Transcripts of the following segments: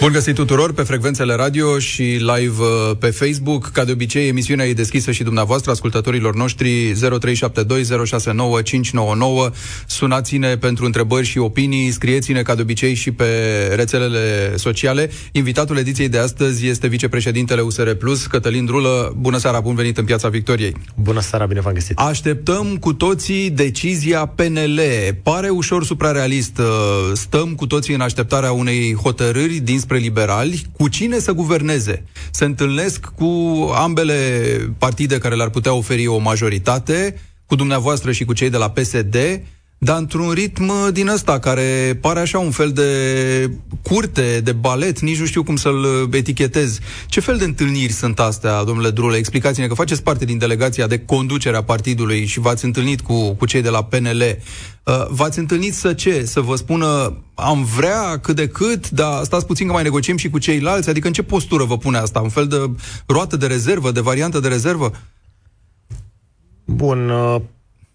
Bun găsit tuturor pe frecvențele radio și live uh, pe Facebook. Ca de obicei, emisiunea e deschisă și dumneavoastră, ascultătorilor noștri 0372069599. Sunați-ne pentru întrebări și opinii, scrieți-ne ca de obicei și pe rețelele sociale. Invitatul ediției de astăzi este vicepreședintele USR Plus, Cătălin Drulă. Bună seara, bun venit în Piața Victoriei. Bună seara, bine v-am găsit. Așteptăm cu toții decizia PNL. Pare ușor suprarealist. Stăm cu toții în așteptarea unei hotărâri din spre liberali cu cine să guverneze. Se întâlnesc cu ambele partide care le-ar putea oferi o majoritate, cu dumneavoastră și cu cei de la PSD, dar într-un ritm din ăsta, care pare așa un fel de curte, de balet, nici nu știu cum să-l etichetez. Ce fel de întâlniri sunt astea, domnule Drule? Explicați-ne că faceți parte din delegația de conducere a partidului și v-ați întâlnit cu, cu cei de la PNL. Uh, v-ați întâlnit să ce? Să vă spună am vrea cât de cât, dar stați puțin că mai negociem și cu ceilalți? Adică în ce postură vă pune asta? Un fel de roată de rezervă, de variantă de rezervă? Bun, uh,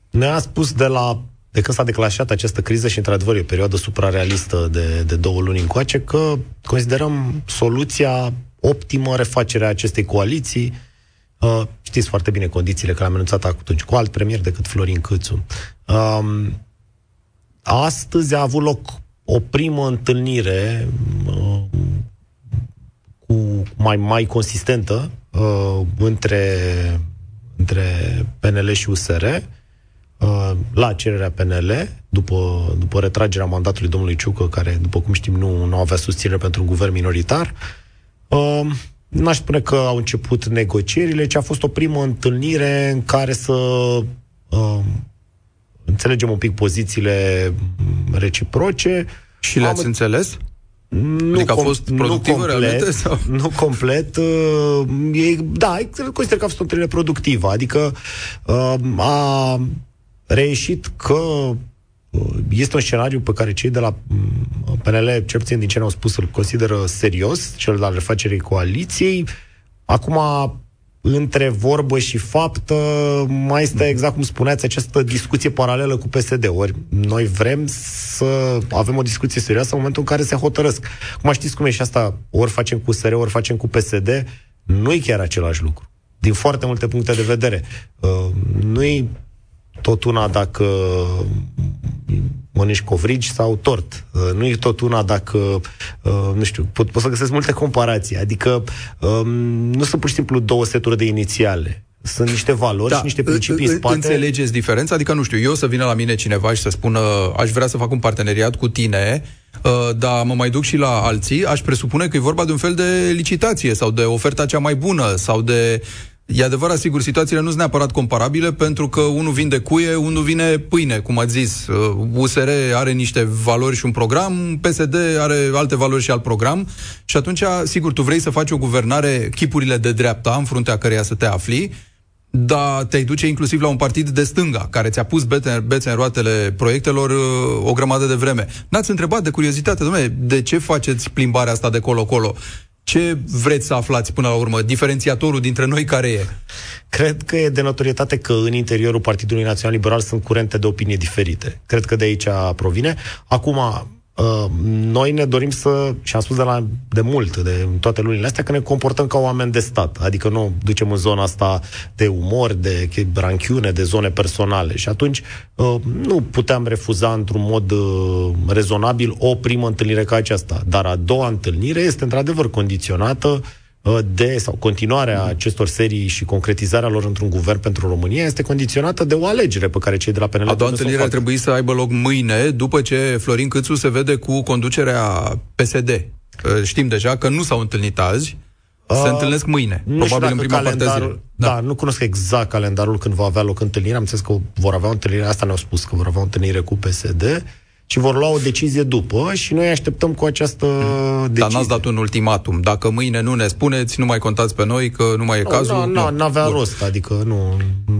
ne-a spus de la de când s-a declanșat această criză și, într-adevăr, e o perioadă suprarealistă de, de două luni încoace, că considerăm soluția optimă refacerea acestei coaliții. Uh, știți foarte bine condițiile care am anunțat atunci, cu alt premier decât Florin Câțu. Uh, astăzi a avut loc o primă întâlnire uh, cu mai, mai consistentă uh, între, între PNL și USR, Uh, la cererea PNL, după, după retragerea mandatului domnului Ciucă, care, după cum știm, nu, nu avea susținere pentru un guvern minoritar. Uh, n-aș spune că au început negocierile, ci a fost o primă întâlnire în care să uh, înțelegem un pic pozițiile reciproce. Și le-ați Am... înțeles? Nu adică a fost productivă nu complet, realmente? Sau? Nu complet. Uh, e, da, consider că a fost o întâlnire productivă. Adică uh, a reieșit că uh, este un scenariu pe care cei de la mm, PNL, cel puțin din ce ne-au spus, îl consideră serios, cel al refacerii coaliției. Acum, între vorbă și faptă, mai este exact cum spuneați, această discuție paralelă cu PSD. Ori noi vrem să avem o discuție serioasă în momentul în care se hotărăsc. Cum știți cum e și asta, ori facem cu SR, ori facem cu PSD, nu e chiar același lucru. Din foarte multe puncte de vedere. Uh, nu-i tot una dacă mănânci covrigi sau tort. Uh, nu e tot una dacă, uh, nu știu, pot, pot să găsesc multe comparații. Adică um, nu sunt pur și simplu două seturi de inițiale. Sunt niște valori da, și niște principii în spate. Înțelegeți diferența? Adică, nu știu, eu să vină la mine cineva și să spună aș vrea să fac un parteneriat cu tine, uh, dar mă mai duc și la alții, aș presupune că e vorba de un fel de licitație sau de oferta cea mai bună sau de E adevărat, sigur, situațiile nu sunt neapărat comparabile, pentru că unul vinde cuie, unul vine pâine, cum ați zis. USR uh, are niște valori și un program, PSD are alte valori și alt program și atunci, sigur, tu vrei să faci o guvernare chipurile de dreapta, în fruntea căreia să te afli, dar te-ai duce inclusiv la un partid de stânga, care ți-a pus bețe, bețe în roatele proiectelor uh, o grămadă de vreme. N-ați întrebat de curiozitate, domnule, de ce faceți plimbarea asta de colo-colo? Ce vreți să aflați până la urmă? Diferențiatorul dintre noi care e? Cred că e de notorietate că în interiorul Partidului Național Liberal sunt curente de opinie diferite. Cred că de aici provine. Acum, Uh, noi ne dorim să, și am spus de, la, de mult, de toate lunile astea, că ne comportăm ca oameni de stat. Adică nu ducem în zona asta de umor, de ranchiune, de zone personale. Și atunci uh, nu puteam refuza într-un mod uh, rezonabil o primă întâlnire ca aceasta. Dar a doua întâlnire este într-adevăr condiționată Uh, de sau continuarea acestor serii și concretizarea lor într-un guvern pentru România este condiționată de o alegere pe care cei de la PNL A doua întâlnire ar trebui să aibă loc mâine, după ce Florin Câțu se vede cu conducerea PSD. Uh, știm deja că nu s-au întâlnit azi, se uh, întâlnesc mâine, nu probabil în prima parte a Da. da, nu cunosc exact calendarul când va avea loc întâlnirea. Am înțeles că vor avea o întâlnire, asta ne-au spus, că vor avea o întâlnire cu PSD și vor lua o decizie după și noi așteptăm cu această mm. decizie. Dar n-ați dat un ultimatum. Dacă mâine nu ne spuneți, nu mai contați pe noi, că nu mai e cazul. Nu, nu, nu avea rost, adică nu,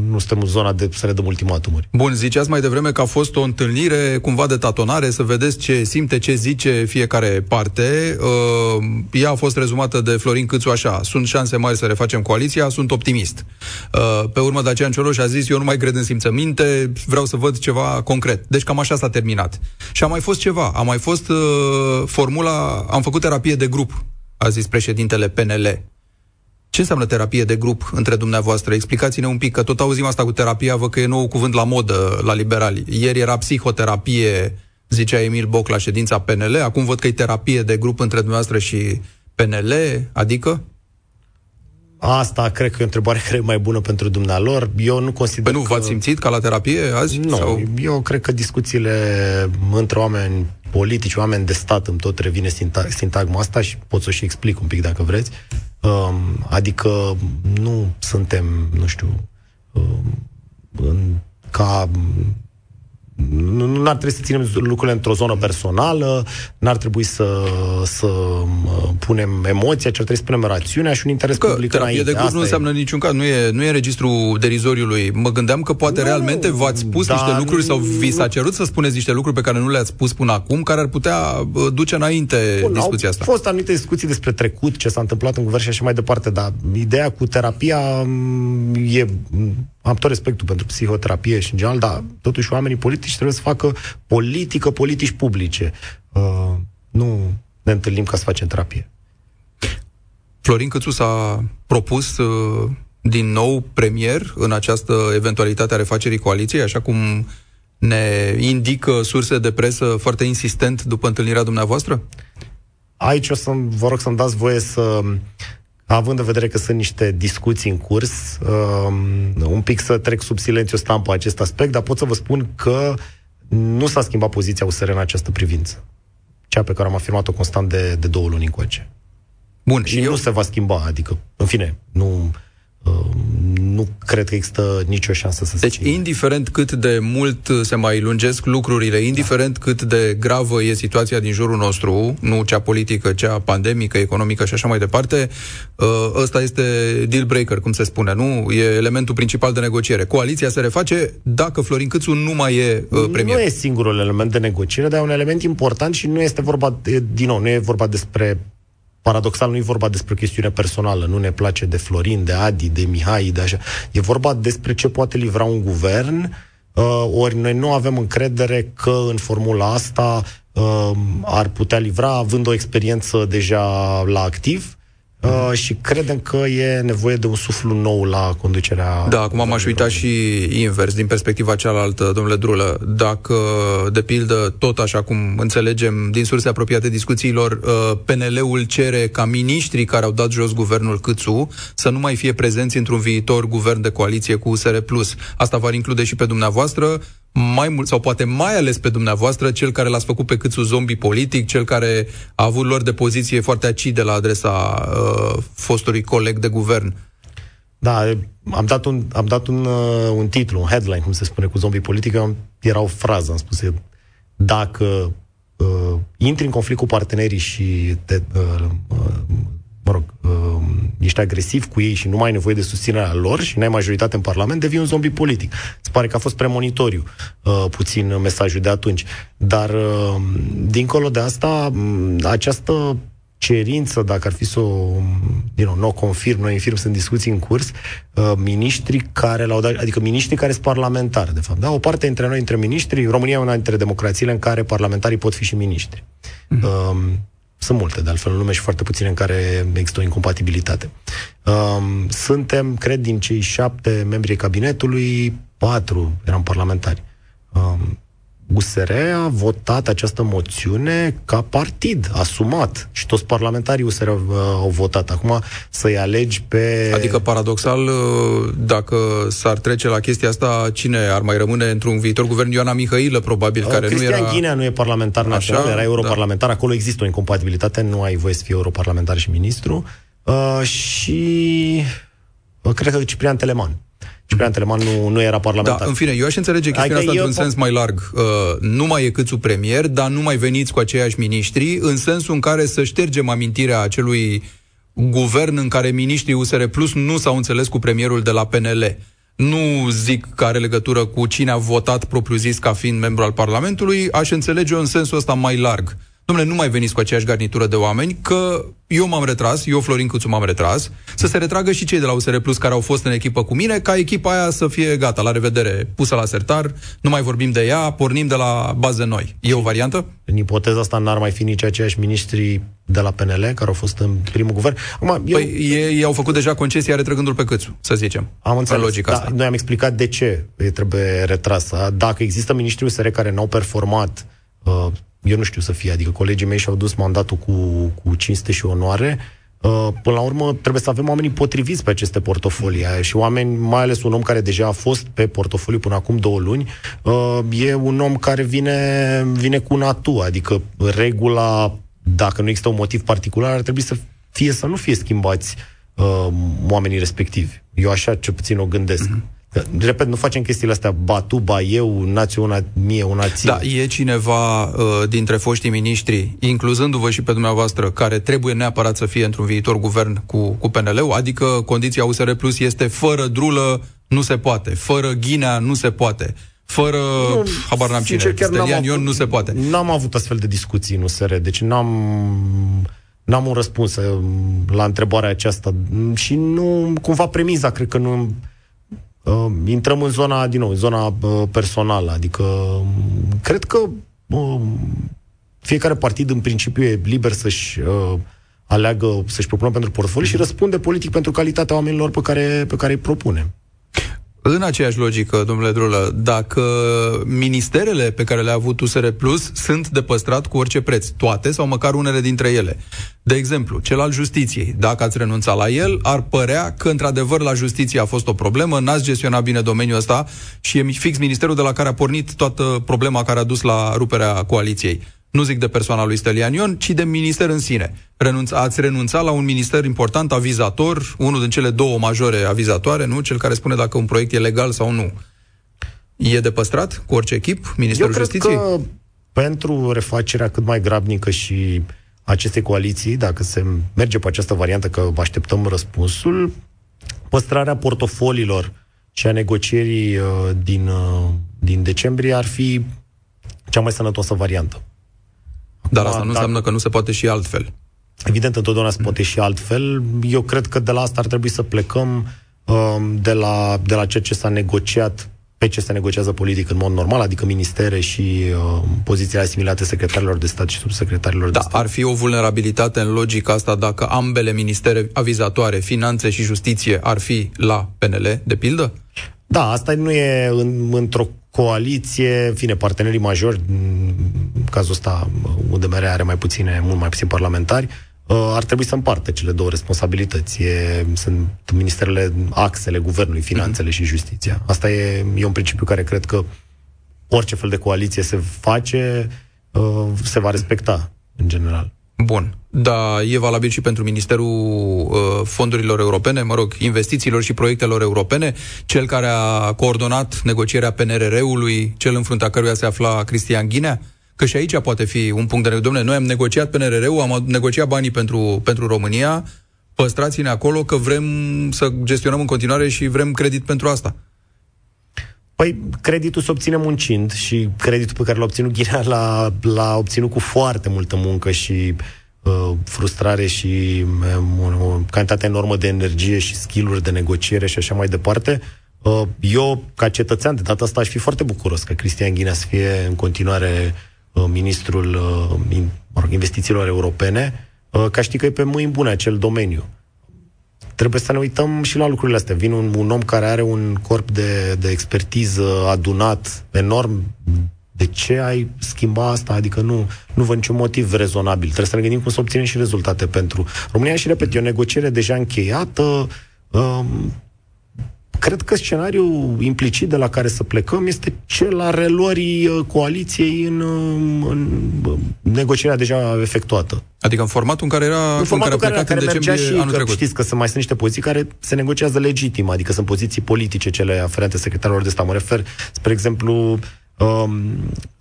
nu suntem în zona de să ne dăm ultimatumuri. Bun, ziceați mai devreme că a fost o întâlnire cumva de tatonare, să vedeți ce simte, ce zice fiecare parte. Uh, ea a fost rezumată de Florin Câțu așa, sunt șanse mari să refacem coaliția, sunt optimist. Uh, pe urmă, Dacian Cioloș a zis, eu nu mai cred în simțăminte, vreau să văd ceva concret. Deci cam așa s-a terminat. Și a mai fost ceva, a mai fost uh, formula, am făcut terapie de grup, a zis președintele PNL. Ce înseamnă terapie de grup între dumneavoastră? Explicați-ne un pic, că tot auzim asta cu terapia, văd că e nou cuvânt la modă la liberali. Ieri era psihoterapie, zicea Emil Boc la ședința PNL, acum văd că e terapie de grup între dumneavoastră și PNL, adică? Asta cred că e o întrebare care e mai bună pentru dumnealor. Eu nu consider păi nu, că... v-ați simțit ca la terapie azi? Nu, sau... eu cred că discuțiile între oameni politici, oameni de stat, îmi tot revine sintagma asta și pot să și explic un pic dacă vreți. Um, adică nu suntem, nu știu, um, în, ca nu, nu ar trebui să ținem lucrurile într-o zonă personală, n-ar trebui să, să punem emoția, ci ar trebui să punem rațiunea și un interes că public înainte. de curs nu înseamnă e. niciun caz, nu e, nu e registru derizoriului. Mă gândeam că poate nu, realmente v-ați spus da, niște lucruri sau vi s-a cerut să spuneți niște lucruri pe care nu le-ați spus până acum, care ar putea duce înainte Bun, discuția asta. Au fost anumite discuții despre trecut, ce s-a întâmplat în guvern și așa mai departe, dar ideea cu terapia e am tot respectul pentru psihoterapie și în general, dar totuși oamenii politici trebuie să facă politică, politici publice. Uh, nu ne întâlnim ca să facem terapie. Florin Cățu s-a propus uh, din nou premier în această eventualitate a refacerii coaliției, așa cum ne indică surse de presă foarte insistent după întâlnirea dumneavoastră? Aici o să vă rog să-mi dați voie să având în vedere că sunt niște discuții în curs, um, un pic să trec sub silențiu stampă acest aspect, dar pot să vă spun că nu s-a schimbat poziția USR în această privință. Cea pe care am afirmat-o constant de, de două luni încoace. Bun, și eu... nu se va schimba, adică, în fine, nu nu cred că există nicio șansă să se Deci, schimbe. indiferent cât de mult se mai lungesc lucrurile, indiferent da. cât de gravă e situația din jurul nostru, nu cea politică, cea pandemică, economică și așa mai departe, ă, ăsta este deal breaker, cum se spune, nu? E elementul principal de negociere. Coaliția se reface dacă Florin Câțu nu mai e ă, premier. Nu e singurul element de negociere, dar e un element important și nu este vorba, din nou, nu e vorba despre paradoxal nu e vorba despre o chestiune personală, nu ne place de Florin, de Adi, de Mihai, de așa. E vorba despre ce poate livra un guvern, uh, ori noi nu avem încredere că în formula asta uh, ar putea livra, având o experiență deja la activ, Uh, și credem că e nevoie de un suflu nou la conducerea... Da, acum m-aș uita și invers, din perspectiva cealaltă, domnule Drulă. Dacă, de pildă, tot așa cum înțelegem din surse apropiate discuțiilor, uh, PNL-ul cere ca miniștrii care au dat jos guvernul Câțu să nu mai fie prezenți într-un viitor guvern de coaliție cu USR+. Asta va include și pe dumneavoastră mai mult, sau poate mai ales pe dumneavoastră, cel care l-ați făcut pe câțu zombie politic, cel care a avut lor de poziție foarte acide la adresa uh, fostului coleg de guvern. Da, am dat un, am dat un, uh, un titlu, un headline, cum se spune, cu zombie politic, am, era o frază, am spus, dacă uh, intri în conflict cu partenerii și te, uh, uh, mă rog, uh, ești agresiv cu ei și nu mai ai nevoie de susținerea lor și n-ai majoritate în Parlament, devii un zombie politic. Îți pare că a fost premonitoriu uh, puțin mesajul de atunci. Dar, uh, dincolo de asta, această cerință, dacă ar fi să o, din nou, nu o confirm, noi infirm, sunt discuții în curs, uh, miniștri care l-au dat, adică miniștri care sunt parlamentari, de fapt. Da? O parte dintre noi, între miniștri, România e una dintre democrațiile în care parlamentarii pot fi și miniștri. Mm-hmm. Uh, sunt multe, de altfel, în lume și foarte puține în care există o incompatibilitate. Um, suntem, cred, din cei șapte membri cabinetului, patru eram parlamentari. Um, USR a votat această moțiune ca partid, asumat. Și toți parlamentarii USR au, au votat. Acum să-i alegi pe... Adică, paradoxal, dacă s-ar trece la chestia asta, cine ar mai rămâne într-un viitor guvern? Ioana Mihailă, probabil, care Cristian nu era... Ghinea nu e parlamentar național, era europarlamentar. Da. Acolo există o incompatibilitate, nu ai voie să fii europarlamentar și ministru. Uh, și... Uh, cred că Ciprian Teleman Ciprian Teleman nu, nu era parlamentar. Da, în fine, eu aș înțelege chestia adică asta într-un sens mai larg. Uh, nu mai e câțu premier, dar nu mai veniți cu aceiași miniștri, în sensul în care să ștergem amintirea acelui guvern în care miniștrii USR Plus nu s-au înțeles cu premierul de la PNL. nu zic că are legătură cu cine a votat propriu-zis ca fiind membru al Parlamentului, aș înțelege-o în sensul ăsta mai larg. Domnule, nu mai veniți cu aceeași garnitură de oameni, că eu m-am retras, eu, Florin Cuțu, m-am retras, să se retragă și cei de la USR Plus care au fost în echipă cu mine, ca echipa aia să fie gata, la revedere, pusă la sertar, nu mai vorbim de ea, pornim de la baze noi. E o variantă? În ipoteza asta n-ar mai fi nici aceiași miniștri de la PNL, care au fost în primul guvern. Acum, eu... Păi ei, ei au făcut deja concesia retrăgându-l pe Câțu, să zicem. Am înțeles, logica da, asta. Noi am explicat de ce trebuie retras. Dacă există miniștri USR care n-au performat uh, eu nu știu să fie, adică colegii mei și-au dus mandatul cu, cu cinste și onoare, Uh, până la urmă, trebuie să avem oamenii potriviți pe aceste portofolii și oameni, mai ales un om care deja a fost pe portofoliu până acum două luni, uh, e un om care vine, vine cu natu, adică regula, dacă nu există un motiv particular, ar trebui să fie să nu fie schimbați uh, oamenii respectivi. Eu așa ce puțin o gândesc. Mm-hmm. Repet, nu facem chestiile astea, ba tu, ba eu, nație una mie, una ție. Da, e cineva uh, dintre foștii miniștri, incluzându-vă și pe dumneavoastră, care trebuie neapărat să fie într-un viitor guvern cu, cu PNL-ul? Adică condiția USR Plus este fără drulă, nu se poate, fără ghinea, nu se poate fără, nu, habar n-am cine, Stelian Ion, nu se poate. N-am avut astfel de discuții în USR, deci n-am, n-am un răspuns uh, la întrebarea aceasta și nu, cumva premiza, cred că nu, uh, intrăm în zona, din nou, în zona uh, personală. Adică, um, cred că uh, fiecare partid, în principiu, e liber să-și uh, aleagă, să-și propună pentru portofoliu și răspunde politic pentru calitatea oamenilor pe care, pe care îi propune. În aceeași logică, domnule Drulă, dacă ministerele pe care le-a avut USR Plus sunt de păstrat cu orice preț, toate sau măcar unele dintre ele. De exemplu, cel al justiției. Dacă ați renunțat la el, ar părea că într-adevăr la justiție a fost o problemă, n-ați gestionat bine domeniul ăsta și e fix ministerul de la care a pornit toată problema care a dus la ruperea coaliției nu zic de persoana lui Stelian Ion, ci de minister în sine. Renunț, ați renunțat la un minister important, avizator, unul din cele două majore avizatoare, nu? Cel care spune dacă un proiect e legal sau nu. E de păstrat cu orice echip, Ministerul Eu Justiției? Cred că pentru refacerea cât mai grabnică și acestei coaliții, dacă se merge pe această variantă, că așteptăm răspunsul, păstrarea portofoliilor și a negocierii uh, din, uh, din decembrie ar fi cea mai sănătoasă variantă. Dar asta nu dacă... înseamnă că nu se poate și altfel. Evident, întotdeauna se poate și altfel. Eu cred că de la asta ar trebui să plecăm um, de, la, de la ceea ce s-a negociat pe ce se negociază politic în mod normal, adică ministere și uh, pozițiile asimilate secretarilor de stat și subsecretarilor da, de stat. Ar fi o vulnerabilitate în logica asta dacă ambele ministere avizatoare, finanțe și justiție, ar fi la PNL, de pildă? Da, asta nu e în, într-o coaliție, în fine, partenerii majori, în cazul ăsta UDMR are mai puține, mult mai puțin parlamentari, uh, ar trebui să împartă cele două responsabilități. E, sunt ministerele, axele guvernului, finanțele mm-hmm. și justiția. Asta e, e un principiu care cred că orice fel de coaliție se face, uh, se va respecta în general. Bun. Da, e valabil și pentru Ministerul uh, Fondurilor Europene, mă rog, investițiilor și proiectelor europene, cel care a coordonat negocierea PNRR-ului, cel în fruntea căruia se afla Cristian Ghinea? Că și aici poate fi un punct de Domnule, noi am negociat PNRR-ul, am negociat banii pentru, pentru România, păstrați-ne acolo că vrem să gestionăm în continuare și vrem credit pentru asta. Păi, creditul se obține muncind și creditul pe care l-a obținut Ghinea l-a, l-a obținut cu foarte multă muncă și uh, frustrare și uh, o cantitate enormă de energie și skill-uri de negociere și așa mai departe. Uh, eu, ca cetățean, de data asta aș fi foarte bucuros că Cristian Ghinea să fie în continuare uh, ministrul uh, in, mă rog, investițiilor europene, uh, ca știi că e pe mâini bune acel domeniu trebuie să ne uităm și la lucrurile astea. Vine un, un om care are un corp de, de expertiză adunat enorm. De ce ai schimba asta? Adică nu, nu văd niciun motiv rezonabil. Trebuie să ne gândim cum să obținem și rezultate pentru România. Și, repet, e o negociere deja încheiată. Um, cred că scenariul implicit de la care să plecăm este cel al reluării uh, coaliției în, uh, în uh, negocierea deja efectuată. Adică în formatul în care era în, formatul în care, care, care în mergea și anul că, trecut. Știți că sunt mai sunt niște poziții care se negociază legitim, adică sunt poziții politice cele aferente secretarilor de stat. Mă refer, spre exemplu, um,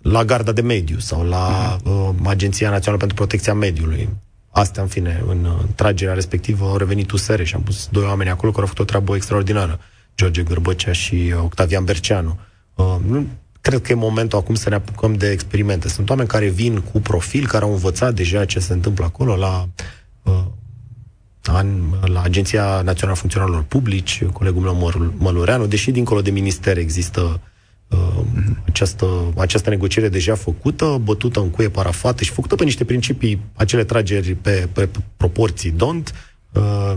la Garda de Mediu sau la um, Agenția Națională pentru Protecția Mediului. Astea, în fine, în tragerea respectivă au revenit USR și am pus doi oameni acolo care au făcut o treabă extraordinară. George Gârbăcea și Octavian Berceanu. Uh, nu cred că e momentul acum să ne apucăm de experimente. Sunt oameni care vin cu profil, care au învățat deja ce se întâmplă acolo la uh, la Agenția Națională a Funcționarilor Publici, colegul meu Mălureanu, deși dincolo de minister există uh, această, această negociere deja făcută, bătută în cuie parafată și făcută pe niște principii, acele trageri pe, pe, pe proporții DONT, uh,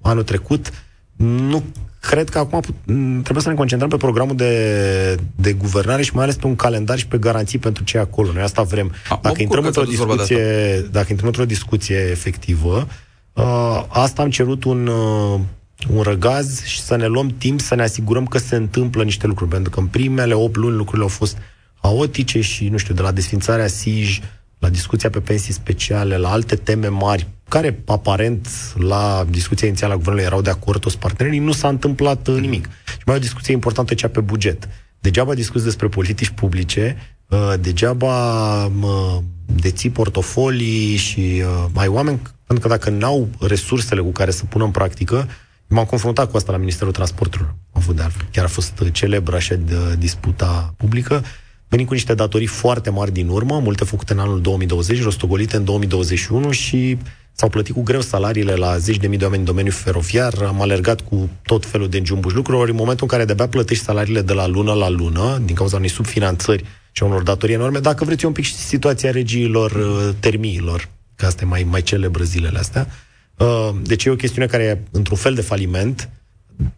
anul trecut, nu cred că acum trebuie să ne concentrăm pe programul de, de guvernare și mai ales pe un calendar și pe garanții pentru cei acolo. Noi asta vrem. A, dacă intrăm într-o discuție, dacă intrăm într-o discuție efectivă, uh, asta am cerut un, uh, un răgaz și să ne luăm timp să ne asigurăm că se întâmplă niște lucruri, pentru că în primele 8 luni lucrurile au fost haotice și, nu știu, de la desfințarea SIJ la discuția pe pensii speciale, la alte teme mari, care aparent la discuția inițială a guvernului erau de acord toți partenerii, nu s-a întâmplat uh, nimic. Și mai e o discuție importantă cea pe buget. Degeaba discuți despre politici publice, uh, degeaba uh, deții portofolii și ai oameni, pentru că dacă n-au resursele cu care să pună în practică, m-am confruntat cu asta la Ministerul Transporturilor. Am avut de chiar a fost celebră așa de disputa publică venim cu niște datorii foarte mari din urmă, multe făcute în anul 2020, rostogolite în 2021 și s-au plătit cu greu salariile la zeci de mii de oameni în domeniul feroviar, am alergat cu tot felul de înjumbuși lucruri, ori în momentul în care de-abia plătești salariile de la lună la lună, din cauza unei subfinanțări și unor datorii enorme, dacă vreți un pic și situația regiilor uh, termiilor, că asta e mai, mai celebră zilele astea. Uh, deci e o chestiune care e într-un fel de faliment.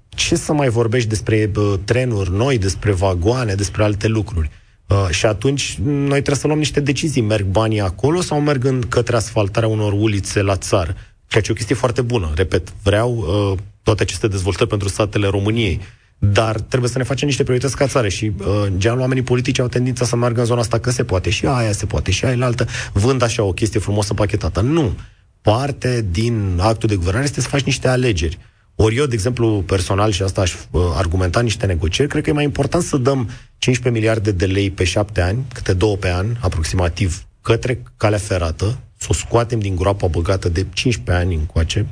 Ce să mai vorbești despre uh, trenuri noi, despre vagoane, despre alte lucruri? Uh, și atunci noi trebuie să luăm niște decizii. Merg banii acolo sau merg în către asfaltarea unor ulițe la țară? Ceea ce e o chestie foarte bună. Repet, vreau uh, toate aceste dezvoltări pentru statele României. Dar trebuie să ne facem niște priorități ca țară și, uh, în general, oamenii politici au tendința să meargă în zona asta că se poate și aia, se poate și aia, la altă, vând așa o chestie frumoasă pachetată. Nu. Parte din actul de guvernare este să faci niște alegeri. Ori eu, de exemplu, personal, și asta aș uh, argumenta niște negocieri, cred că e mai important să dăm 15 miliarde de lei pe șapte ani, câte două pe an, aproximativ, către calea ferată, să o scoatem din groapa băgată de 15 ani încoace,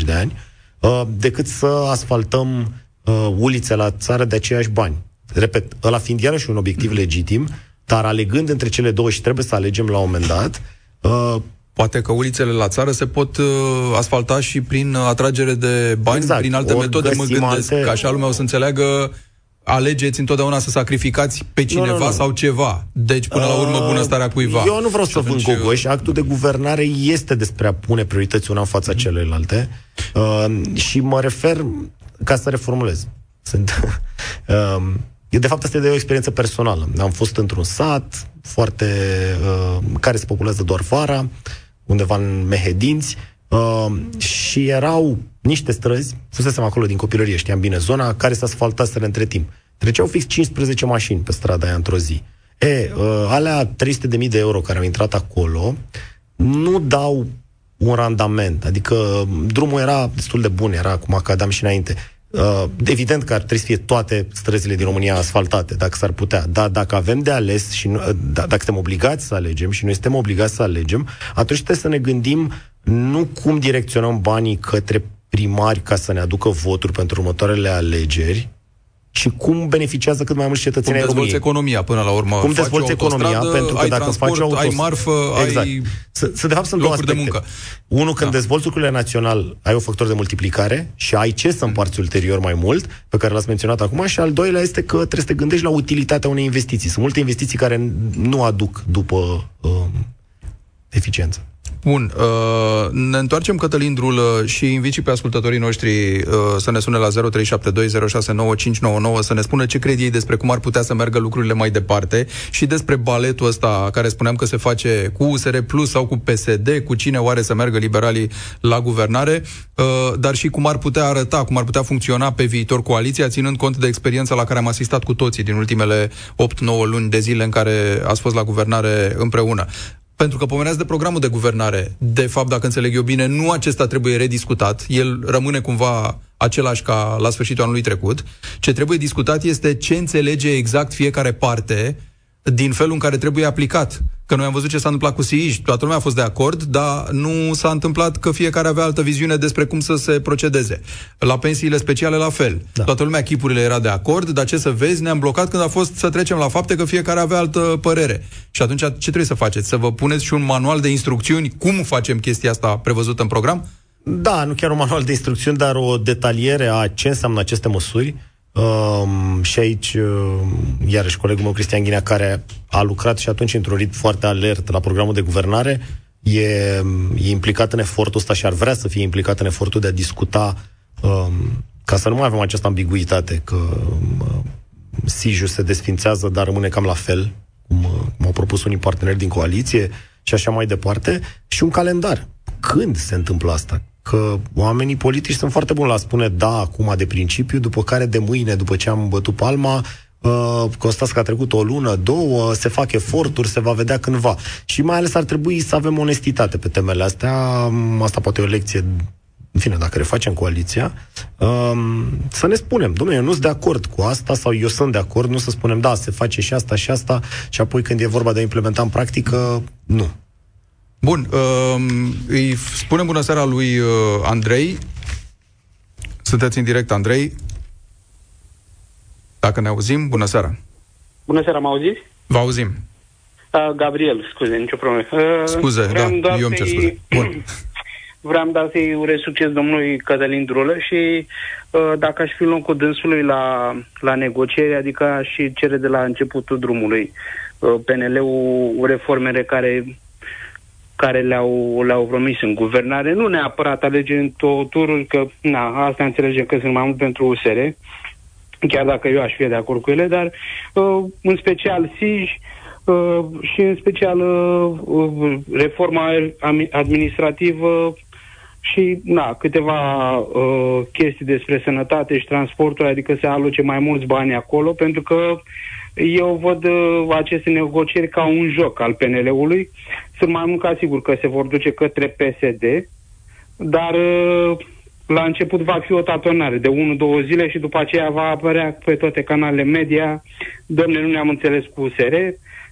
15-20 de ani, uh, decât să asfaltăm uh, ulițe la țară de aceiași bani. Repet, ăla fiind iarăși un obiectiv legitim, dar alegând între cele două și trebuie să alegem la un moment dat, uh, Poate că ulițele la țară se pot uh, asfalta și prin atragere de bani, exact. prin alte Ori metode, mă gândesc, alte... că așa lumea o să înțeleagă alegeți întotdeauna să sacrificați pe cineva nu, nu, nu. sau ceva. Deci, până uh, la urmă, bunăstarea cuiva. Eu nu vreau să vând gogoși. Eu... Actul de guvernare este despre a pune priorități una în fața mm-hmm. celelalte. Uh, și mă refer, ca să reformulez, sunt... uh, de fapt, asta e o experiență personală. Am fost într-un sat foarte... Uh, care se populează doar vara. Uh, undeva în Mehedinți, uh, și erau niște străzi, fusesem acolo din copilărie, știam bine zona, care se asfaltaseră între timp. Treceau fix 15 mașini pe strada aia într-o zi. E, uh, alea 300.000 de euro care au intrat acolo nu dau un randament, adică drumul era destul de bun, era cum acadam și înainte. Uh, evident că ar trebui să fie toate străzile din România asfaltate, dacă s-ar putea. Dar dacă avem de ales și nu, uh, da, dacă suntem obligați să alegem și noi suntem obligați să alegem, atunci trebuie să ne gândim nu cum direcționăm banii către primari ca să ne aducă voturi pentru următoarele alegeri, și cum beneficiază cât mai mulți cetățeni ai României. economia până la urmă. Cum dezvolți economia, pentru că dacă faci autostradă... ai marfă, exact. ai să, să, de fapt sunt două aspecte. de muncă. Unul, când da. dezvolți lucrurile național, ai un factor de multiplicare și ai ce să împarți ulterior mai mult, pe care l-ați menționat acum, și al doilea este că trebuie să te gândești la utilitatea unei investiții. Sunt multe investiții care nu aduc după uh, eficiență. Bun, uh, ne întoarcem, Cătălin Drulă, și invit și pe ascultătorii noștri uh, să ne sune la 0372069599 să ne spună ce cred ei despre cum ar putea să meargă lucrurile mai departe și despre baletul ăsta care spuneam că se face cu USR Plus sau cu PSD, cu cine oare să meargă liberalii la guvernare, uh, dar și cum ar putea arăta, cum ar putea funcționa pe viitor coaliția, ținând cont de experiența la care am asistat cu toții din ultimele 8-9 luni de zile în care ați fost la guvernare împreună. Pentru că pomeneați de programul de guvernare. De fapt, dacă înțeleg eu bine, nu acesta trebuie rediscutat. El rămâne cumva același ca la sfârșitul anului trecut. Ce trebuie discutat este ce înțelege exact fiecare parte din felul în care trebuie aplicat. Că noi am văzut ce s-a întâmplat cu SIIJ, toată lumea a fost de acord, dar nu s-a întâmplat că fiecare avea altă viziune despre cum să se procedeze. La pensiile speciale la fel. Da. Toată lumea chipurile era de acord, dar ce să vezi, ne-am blocat când a fost să trecem la fapte că fiecare avea altă părere. Și atunci ce trebuie să faceți? Să vă puneți și un manual de instrucțiuni cum facem chestia asta prevăzută în program? Da, nu chiar un manual de instrucțiuni, dar o detaliere a ce înseamnă aceste măsuri. Um, și aici, uh, iarăși, colegul meu, Cristian Ghinea, care a lucrat și atunci într-un ritm foarte alert la programul de guvernare, e, e implicat în efortul ăsta și ar vrea să fie implicat în efortul de a discuta um, ca să nu mai avem această ambiguitate că um, Siju se desfințează, dar rămâne cam la fel, cum, uh, cum au propus unii parteneri din coaliție și așa mai departe, și un calendar. Când se întâmplă asta? Că oamenii politici sunt foarte buni la a spune da acum de principiu, după care de mâine, după ce am bătut palma, Uh, constați că a trecut o lună, două, se fac eforturi, se va vedea cândva. Și mai ales ar trebui să avem onestitate pe temele astea. Asta poate e o lecție în fine, dacă refacem coaliția, um, să ne spunem, domnule, eu nu sunt de acord cu asta sau eu sunt de acord, nu să spunem, da, se face și asta și asta și apoi când e vorba de a implementa în practică, nu. Bun, uh, îi spunem bună seara lui uh, Andrei. Sunteți în direct, Andrei. Dacă ne auzim, bună seara. Bună seara, mă auziți? Vă auzim. Uh, Gabriel, scuze, nicio problemă. Uh, scuze, da, eu îmi cer scuze. Bun. Vreau da să-i urez succes domnului Cătălin Drulă și uh, dacă aș fi în locul dânsului la, la negocieri, adică aș cere de la începutul drumului uh, PNL-ul reformele care care le-au, le-au promis în guvernare, nu neapărat alegeri în tot turul, că na, asta înțelegem că sunt mai mult pentru USR, chiar dacă eu aș fi de acord cu ele, dar uh, în special SIJ uh, și în special uh, uh reforma administrativă și na, câteva uh, chestii despre sănătate și transportul, adică se aloce mai mulți bani acolo, pentru că eu văd uh, aceste negocieri ca un joc al PNL-ului. Sunt mai mult ca sigur că se vor duce către PSD, dar uh, la început va fi o tatonare de 1-2 zile și după aceea va apărea pe toate canalele media, domne, nu ne-am înțeles cu USR,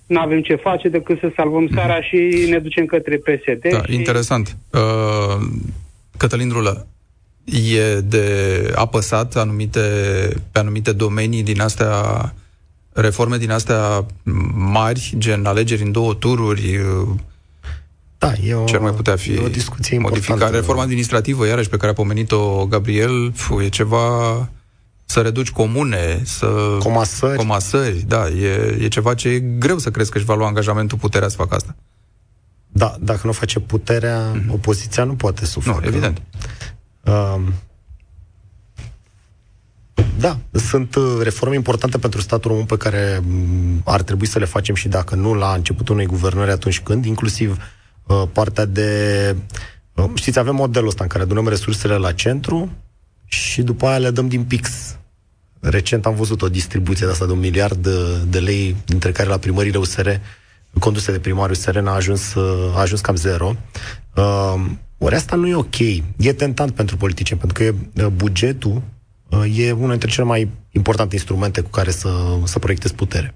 nu avem ce face decât să salvăm țara și ne ducem către PSD. Da, și... interesant. Uh, Cătălin Drulă, e de apăsat anumite, pe anumite domenii din astea reforme din astea mari, gen alegeri în două tururi, da, e o, ce ar mai putea fi o discuție modificare. Reforma administrativă, iarăși, pe care a pomenit-o Gabriel, fu, e ceva să reduci comune, să... Comasări. Comasări, da, e, e ceva ce e greu să crezi că își va lua angajamentul puterea să facă asta. Da, dacă nu face puterea, mm-hmm. opoziția nu poate să facă. Nu, evident. Uh, da, sunt uh, reforme importante pentru statul român pe care mm, ar trebui să le facem și dacă nu la începutul unei guvernări atunci când, inclusiv uh, partea de... Uh, știți, avem modelul ăsta în care adunăm resursele la centru și după aia le dăm din pix. Recent am văzut o distribuție de asta de un miliard de, de lei, dintre care la primările USR, conduse de primarul USR, a ajuns, uh, a ajuns cam zero. Uh, ori asta nu e ok. E tentant pentru politicieni, pentru că e, uh, bugetul Uh, e unul dintre cele mai importante instrumente cu care să, să proiectezi putere.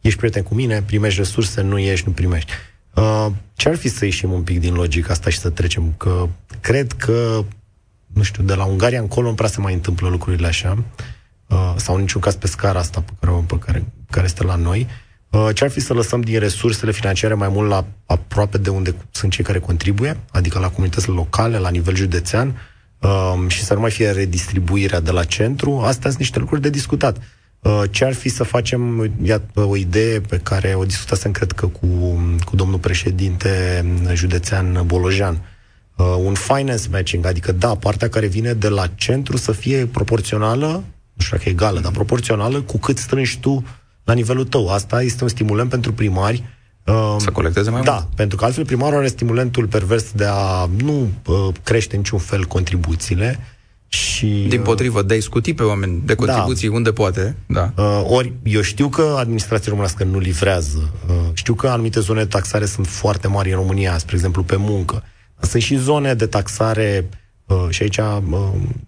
Ești prieten cu mine, primești resurse, nu ești, nu primești. Uh, ce ar fi să ieșim un pic din logica asta și să trecem? Că cred că, nu știu, de la Ungaria încolo nu prea se mai întâmplă lucrurile așa, uh, sau în niciun caz pe scara asta pe care, pe care, care este la noi. Uh, ce ar fi să lăsăm din resursele financiare mai mult la aproape de unde sunt cei care contribuie, adică la comunitățile locale, la nivel județean, um, și să nu mai fie redistribuirea de la centru, astea sunt niște lucruri de discutat. Uh, ce ar fi să facem, iată, o idee pe care o discutasem, cred că, cu, cu domnul președinte județean Bolojan, uh, un finance matching, adică, da, partea care vine de la centru să fie proporțională, nu știu dacă e egală, dar proporțională cu cât strângi tu la nivelul tău. Asta este un stimulant pentru primari Um, să colecteze mai da, mult. Da, pentru că altfel primarul are stimulentul pervers de a nu uh, crește niciun fel contribuțiile și... Din uh, potrivă, de a scuti pe oameni de da. contribuții da. unde poate. Da. Uh, ori, eu știu că administrația românească nu livrează. Uh, știu că anumite zone de taxare sunt foarte mari în România, spre exemplu pe muncă. Sunt și zone de taxare uh, și aici uh,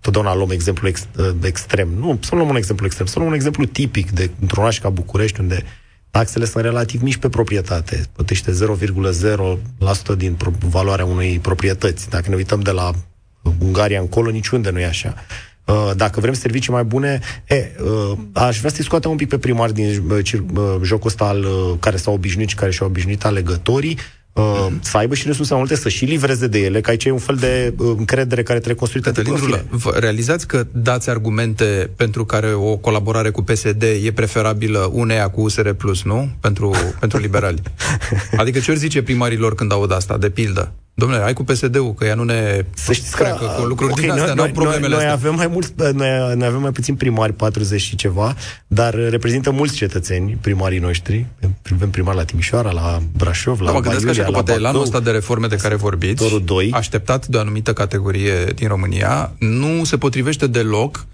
totdeauna luăm exemplu ex, uh, extrem. Nu, să luăm un exemplu extrem, să luăm un exemplu tipic de într-un oraș ca București, unde taxele sunt relativ mici pe proprietate. Plătește 0,0% din valoarea unei proprietăți. Dacă ne uităm de la Ungaria încolo, niciunde nu e așa. Uh, dacă vrem servicii mai bune, e, uh, aș vrea să-i scoatem un pic pe primar din uh, jocul ăsta al care s-au obișnuit și care și-au obișnuit alegătorii, uh, să aibă și resurse multe, să și livreze de ele, că aici e un fel de uh, încredere care trebuie construită de profile. Realizați că dați argumente pentru care o colaborare cu PSD e preferabilă uneia cu USR Plus, nu? Pentru, pentru liberali. Adică ce ori zice primarilor când aud asta, de pildă? Domnule, ai cu PSD-ul, că ea nu ne să știți că, cu lucruri okay, din astea, noi, problemele noi, noi avem mai mulți, noi, noi avem mai puțin primari, 40 și ceva, dar reprezintă mulți cetățeni, primarii noștri. Avem primari la Timișoara, la Brașov, la da, mă gândesc așa că poate Bacău, anul ăsta de reforme de care vorbiți, 2. așteptat de o anumită categorie din România, nu se potrivește deloc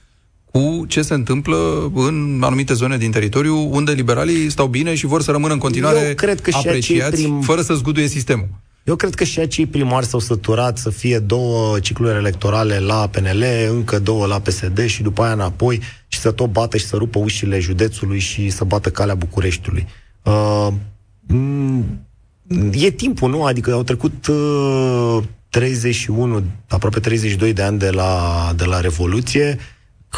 cu ce se întâmplă în anumite zone din teritoriu unde liberalii stau bine și vor să rămână în continuare Eu cred că apreciați prim... fără să zguduie sistemul. Eu cred că și acei primari s-au săturat să fie două cicluri electorale la PNL, încă două la PSD și după aia înapoi și să tot bată și să rupă ușile județului și să bată calea Bucureștiului. Uh, e timpul, nu? Adică au trecut uh, 31, aproape 32 de ani de la, de la Revoluție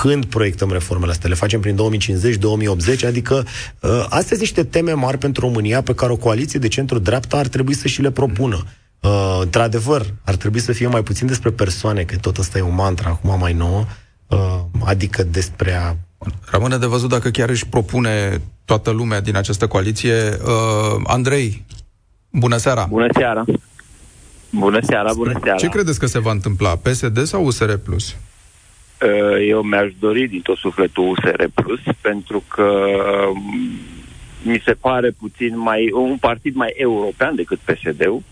când proiectăm reformele astea? Le facem prin 2050-2080? Adică uh, astea sunt niște teme mari pentru România pe care o coaliție de centru-dreapta ar trebui să și le propună. Uh, într-adevăr, ar trebui să fie mai puțin despre persoane, că tot asta e un mantra acum mai nouă, uh, adică despre a... Rămâne de văzut dacă chiar își propune toată lumea din această coaliție. Uh, Andrei, bună seara! Bună seara! Bună seara, bună seara! Ce credeți că se va întâmpla? PSD sau USR+. Plus? Uh, eu mi-aș dori din tot sufletul USR Plus, pentru că um, mi se pare puțin mai un partid mai european decât PSD-ul,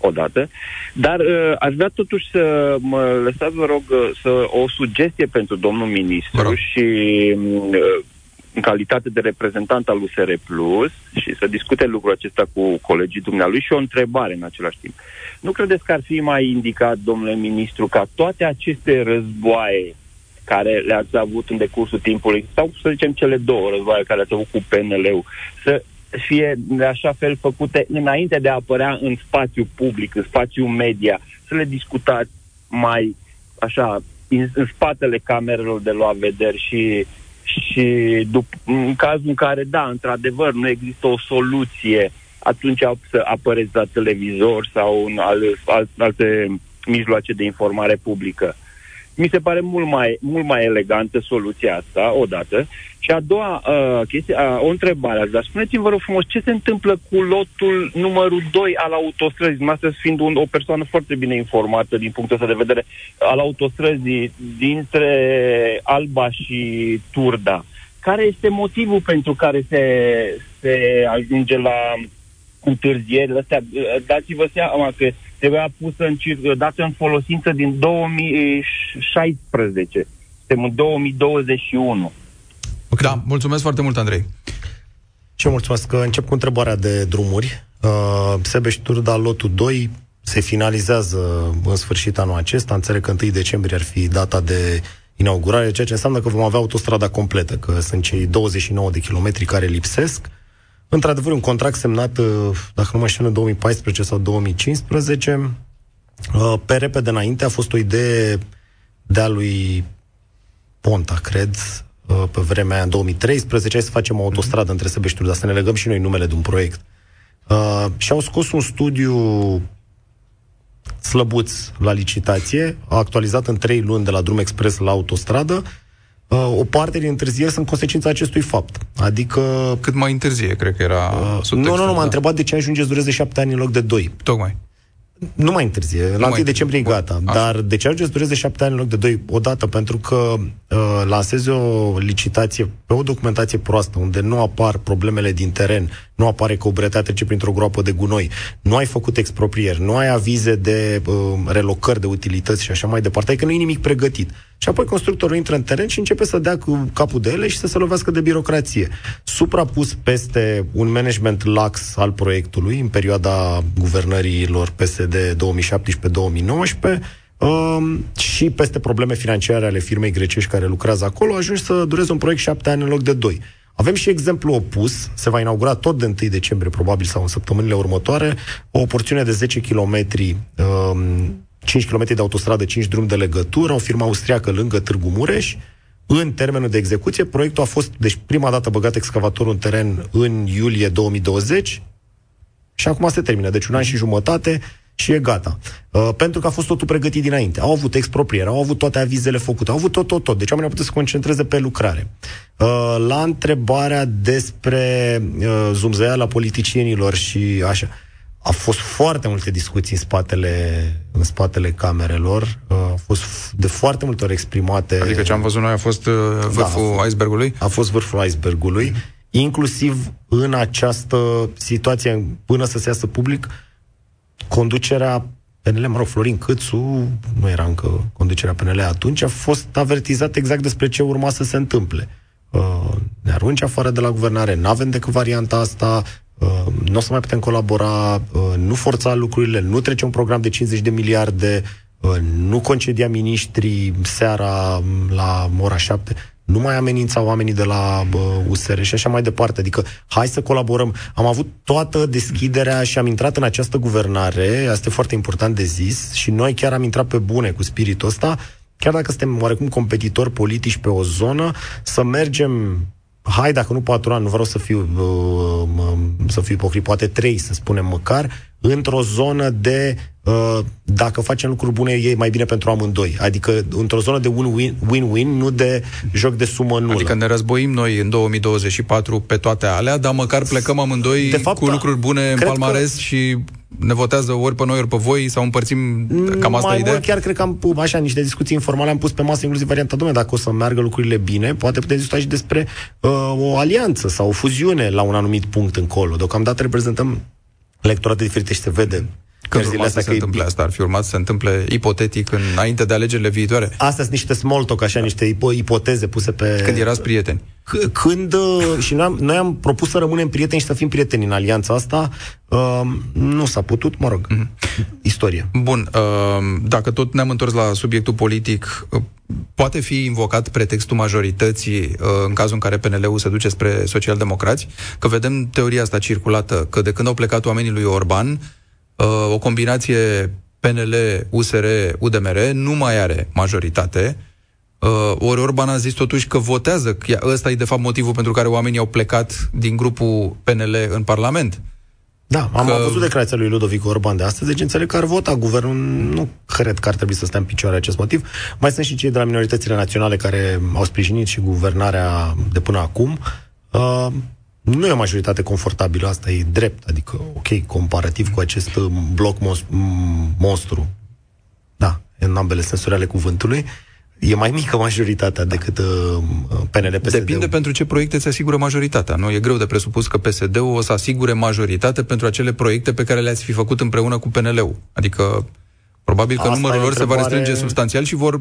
odată, dar uh, aș vrea totuși să mă lăsați, vă rog, uh, să o sugestie pentru domnul ministru și uh, în calitate de reprezentant al USR Plus și să discute lucrul acesta cu colegii dumnealui și o întrebare în același timp. Nu credeți că ar fi mai indicat, domnule ministru, ca toate aceste războaie care le-ați avut în decursul timpului, sau să zicem cele două războaie care le-ați avut cu PNL-ul, să fie de așa fel făcute înainte de a apărea în spațiu public, în spațiu media, să le discutați mai așa, în, în spatele camerelor de luat vederi și, și dup- în cazul în care, da, într-adevăr, nu există o soluție, atunci să apăreți la televizor sau în al, al, alte mijloace de informare publică. Mi se pare mult mai, mult mai elegantă soluția asta, odată. Și a doua uh, chestie, uh, o întrebare dar spuneți-mi, vă rog frumos, ce se întâmplă cu lotul numărul 2 al autostrăzii, noastră fiind un, o persoană foarte bine informată din punctul ăsta de vedere, al autostrăzii dintre Alba și Turda. Care este motivul pentru care se, se ajunge la întârzierile astea? Dați-vă seama că trebuia pusă în, dată în folosință din 2016. Suntem în 2021. Da, mulțumesc foarte mult, Andrei. Și eu mulțumesc că încep cu întrebarea de drumuri. Uh, Sebeș Turda, lotul 2, se finalizează în sfârșit anul acesta. Înțeleg că 1 decembrie ar fi data de inaugurare, ceea ce înseamnă că vom avea autostrada completă, că sunt cei 29 de kilometri care lipsesc. Într-adevăr, un contract semnat, uh, dacă nu mă știu, în 2014 sau 2015. Uh, pe repede înainte a fost o idee de-a lui Ponta, cred, uh, pe vremea aia, în 2013, hai să facem o autostradă între Săbeștiuri, dar să ne legăm și noi numele de un proiect. Uh, și au scos un studiu slăbuț la licitație, a actualizat în trei luni de la drum expres la autostradă Uh, o parte din întârzieri sunt consecința acestui fapt. Adică... Cât mai întârzie, cred că era uh, Nu, nu, nu, m-a da. întrebat de ce ajunge să dureze șapte ani în loc de doi. Tocmai. Nu mai întârzie. Nu la 1 decembrie e gata. Așa. Dar de ce ajunge să dureze șapte ani în loc de doi? Odată pentru că uh, lansezi o licitație pe o documentație proastă, unde nu apar problemele din teren, nu apare că o bretea trece printr-o groapă de gunoi, nu ai făcut exproprieri, nu ai avize de uh, relocări de utilități și așa mai departe, adică nu e nimic pregătit. Și apoi constructorul intră în teren și începe să dea cu capul de ele și să se lovească de birocrație. Suprapus peste un management lax al proiectului în perioada guvernărilor PSD 2017-2019, Um, și peste probleme financiare ale firmei grecești care lucrează acolo, ajungi să dureze un proiect șapte ani în loc de doi. Avem și exemplu opus, se va inaugura tot de 1 decembrie, probabil, sau în săptămânile următoare, o porțiune de 10 km, 5 km de autostradă, 5 drum de legătură, o firmă austriacă lângă Târgu Mureș, în termenul de execuție. Proiectul a fost, deci prima dată băgat excavatorul în teren în iulie 2020 și acum se termină. Deci un an și jumătate și e gata. Uh, pentru că a fost totul pregătit dinainte. Au avut expropriere, au avut toate avizele făcute, au avut tot, tot, tot. Deci oamenii au putut să se concentreze pe lucrare. Uh, la întrebarea despre uh, zumzăiala politicienilor și așa, a fost foarte multe discuții în spatele, în spatele camerelor, uh, au fost de foarte multe ori exprimate. Adică ce am văzut noi a fost uh, da, vârful da, a icebergului? A fost vârful icebergului, inclusiv în această situație, până să se iasă public, conducerea PNL, mă rog, Florin Câțu, nu era încă conducerea PNL atunci, a fost avertizat exact despre ce urma să se întâmple. Uh, ne arunci afară de la guvernare, nu avem decât varianta asta, uh, nu o să mai putem colabora, uh, nu forța lucrurile, nu trece un program de 50 de miliarde, uh, nu concedia miniștrii seara la ora 7 nu mai amenința oamenii de la bă, USR și așa mai departe. Adică, hai să colaborăm. Am avut toată deschiderea și am intrat în această guvernare, asta e foarte important de zis, și noi chiar am intrat pe bune cu spiritul ăsta, chiar dacă suntem oarecum competitori politici pe o zonă, să mergem hai, dacă nu patru ani, nu vreau să fiu, uh, să fiu ipocrit, poate trei, să spunem măcar, într-o zonă de uh, dacă facem lucruri bune, e mai bine pentru amândoi. Adică într-o zonă de win-win, nu de joc de sumă nulă. Adică ne războim noi în 2024 pe toate alea, dar măcar plecăm amândoi de fapt, cu lucruri bune în palmares că... și ne votează ori pe noi, ori pe voi, sau împărțim cam asta mai ideea? Mult, chiar cred că am așa niște discuții informale, am pus pe masă inclusiv varianta, domnule, dacă o să meargă lucrurile bine, poate putem discuta și despre uh, o alianță sau o fuziune la un anumit punct încolo. Deocamdată reprezentăm electorate diferite și se vede când urma să se întâmple asta? Ar fi urmat să se întâmple ipotetic înainte de alegerile viitoare? Astea sunt niște small talk, așa, niște ipo- ipoteze puse pe... Când erați prieteni? C- când... Uh, și noi am, noi am propus să rămânem prieteni și să fim prieteni în alianța asta. Uh, nu s-a putut, mă rog. Mm-hmm. Istorie. Bun. Uh, dacă tot ne-am întors la subiectul politic, uh, poate fi invocat pretextul majorității uh, în cazul în care PNL-ul se duce spre socialdemocrați? Că vedem teoria asta circulată, că de când au plecat oamenii lui Orban, uh, o combinație PNL, USR, UDMR nu mai are majoritate. Uh, ori Orban a zis totuși că votează, că ăsta e de fapt motivul pentru care oamenii au plecat din grupul PNL în Parlament. Da, am că... văzut declarația lui Ludovic Orban de astăzi, deci înțeleg că ar vota guvernul. Nu cred că ar trebui să stea în picioare acest motiv. Mai sunt și cei de la minoritățile naționale care au sprijinit și guvernarea de până acum. Uh, nu e o majoritate confortabilă, asta e drept, adică, ok, comparativ cu acest uh, bloc monstru, da, în ambele sensuri ale cuvântului, e mai mică majoritatea decât uh, PNL PSD. Depinde pentru ce proiecte se asigură majoritatea. Nu e greu de presupus că PSD-ul o să asigure majoritate pentru acele proiecte pe care le-ați fi făcut împreună cu PNL-ul. Adică probabil că Asta numărul lor întrebare... se va restrânge substanțial și vor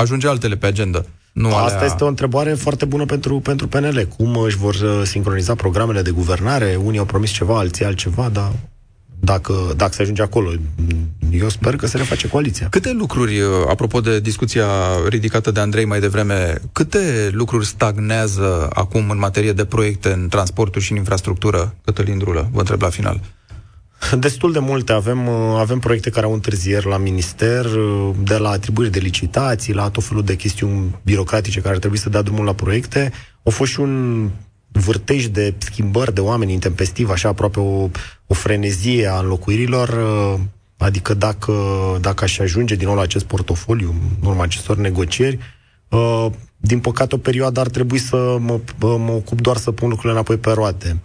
ajunge altele pe agenda. Nu Asta alea... este o întrebare foarte bună pentru, pentru PNL. Cum își vor uh, sincroniza programele de guvernare? Unii au promis ceva, alții altceva, dar dacă, dacă se ajunge acolo, eu sper că se reface coaliția. Câte lucruri, uh, apropo de discuția ridicată de Andrei mai devreme, câte lucruri stagnează acum în materie de proiecte în transportul și în infrastructură, Cătălin Drulă? Vă întreb la final. Destul de multe. Avem, uh, avem proiecte care au întârzieri la minister, uh, de la atribuiri de licitații, la tot felul de chestiuni birocratice care ar trebui să dea drumul la proiecte. Au fost și un vârtej de schimbări de oameni intempestiv, așa aproape o, o frenezie a înlocuirilor, uh, adică dacă, dacă aș ajunge din nou la acest portofoliu, în urma acestor negocieri, din păcate o perioadă ar trebui să mă, mă ocup doar să pun lucrurile înapoi pe roate.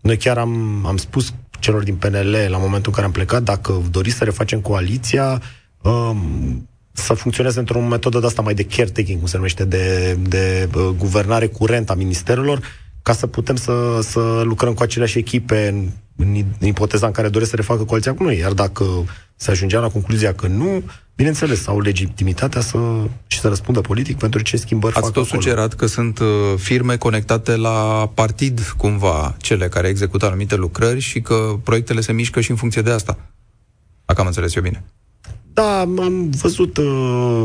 Noi chiar am, am spus celor din PNL la momentul în care am plecat, dacă doriți să refacem coaliția, um, să funcționeze într-o metodă de asta mai de caretaking, cum se numește, de, de uh, guvernare curentă a ministerelor, ca să putem să, să lucrăm cu aceleași echipe în, în, în ipoteza în care doresc să refacă coaliția cu noi. Iar dacă se ajungea la concluzia că nu, bineînțeles, au legitimitatea să, și să răspundă politic pentru ce schimbări Ați fac tot acolo. sugerat că sunt uh, firme conectate la partid, cumva, cele care execută anumite lucrări și că proiectele se mișcă și în funcție de asta. Dacă am înțeles eu bine. Da, am văzut uh,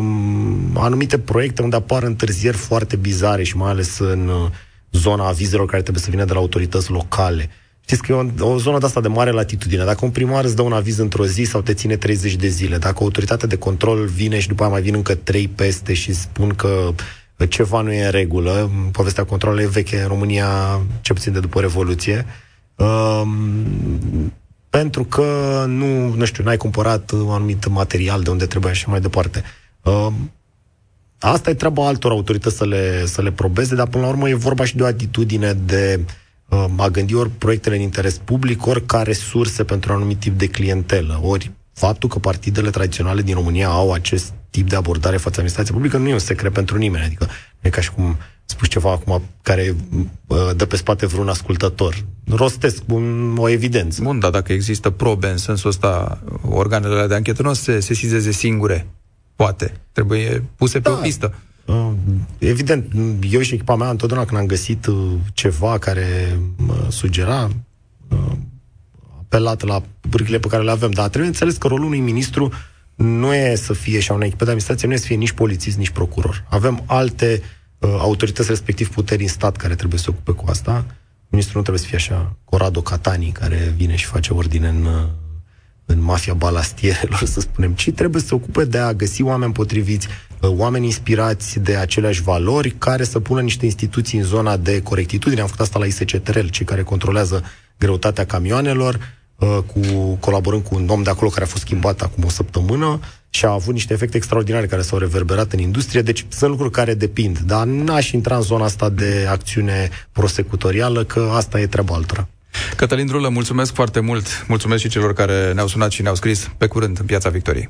anumite proiecte unde apar întârzieri foarte bizare și mai ales în, uh, zona avizelor care trebuie să vină de la autorități locale. Știți că e o, o zonă de asta de mare latitudine. Dacă un primar îți dă un aviz într-o zi sau te ține 30 de zile, dacă autoritatea de control vine și după aia mai vin încă trei peste și spun că ceva nu e în regulă, povestea controlului e veche în România, ce puțin de după Revoluție, um, pentru că nu, nu știu, n-ai cumpărat un anumit material de unde trebuie și mai departe. Um, asta e treaba altor autorități să le, să le probeze, dar până la urmă e vorba și de o atitudine de uh, Uh, a gândi ori proiectele în interes public, ori ca resurse pentru un anumit tip de clientelă. Ori faptul că partidele tradiționale din România au acest tip de abordare față administrației publică nu e un secret pentru nimeni. Adică nu e ca și cum spus ceva acum care uh, dă pe spate vreun ascultător. Rostesc un, o evidență. Bun, dar dacă există probe în sensul ăsta, organele de anchetă nu o să se sesizeze singure. Poate. Trebuie puse da. pe o pistă. Uh, evident, eu și echipa mea, întotdeauna când am găsit uh, ceva care mă sugera, uh, apelat la pârghile pe care le avem, dar trebuie înțeles că rolul unui ministru nu e să fie, și a unei echipe de administrație, nu e să fie nici polițist, nici procuror. Avem alte uh, autorități, respectiv puteri în stat, care trebuie să se ocupe cu asta. Ministrul nu trebuie să fie așa Corado Catani, care vine și face ordine în, în mafia balastierelor, să spunem, ci trebuie să se ocupe de a găsi oameni potriviți, Uh, oameni inspirați de aceleași valori care să pună niște instituții în zona de corectitudine. Am făcut asta la ISCTRL, cei care controlează greutatea camioanelor, uh, cu, colaborând cu un om de acolo care a fost schimbat acum o săptămână și a avut niște efecte extraordinare care s-au reverberat în industrie, deci sunt lucruri care depind, dar n-aș intra în zona asta de acțiune prosecutorială, că asta e treaba altora. Cătălin Drulă, mulțumesc foarte mult, mulțumesc și celor care ne-au sunat și ne-au scris pe curând în Piața Victoriei.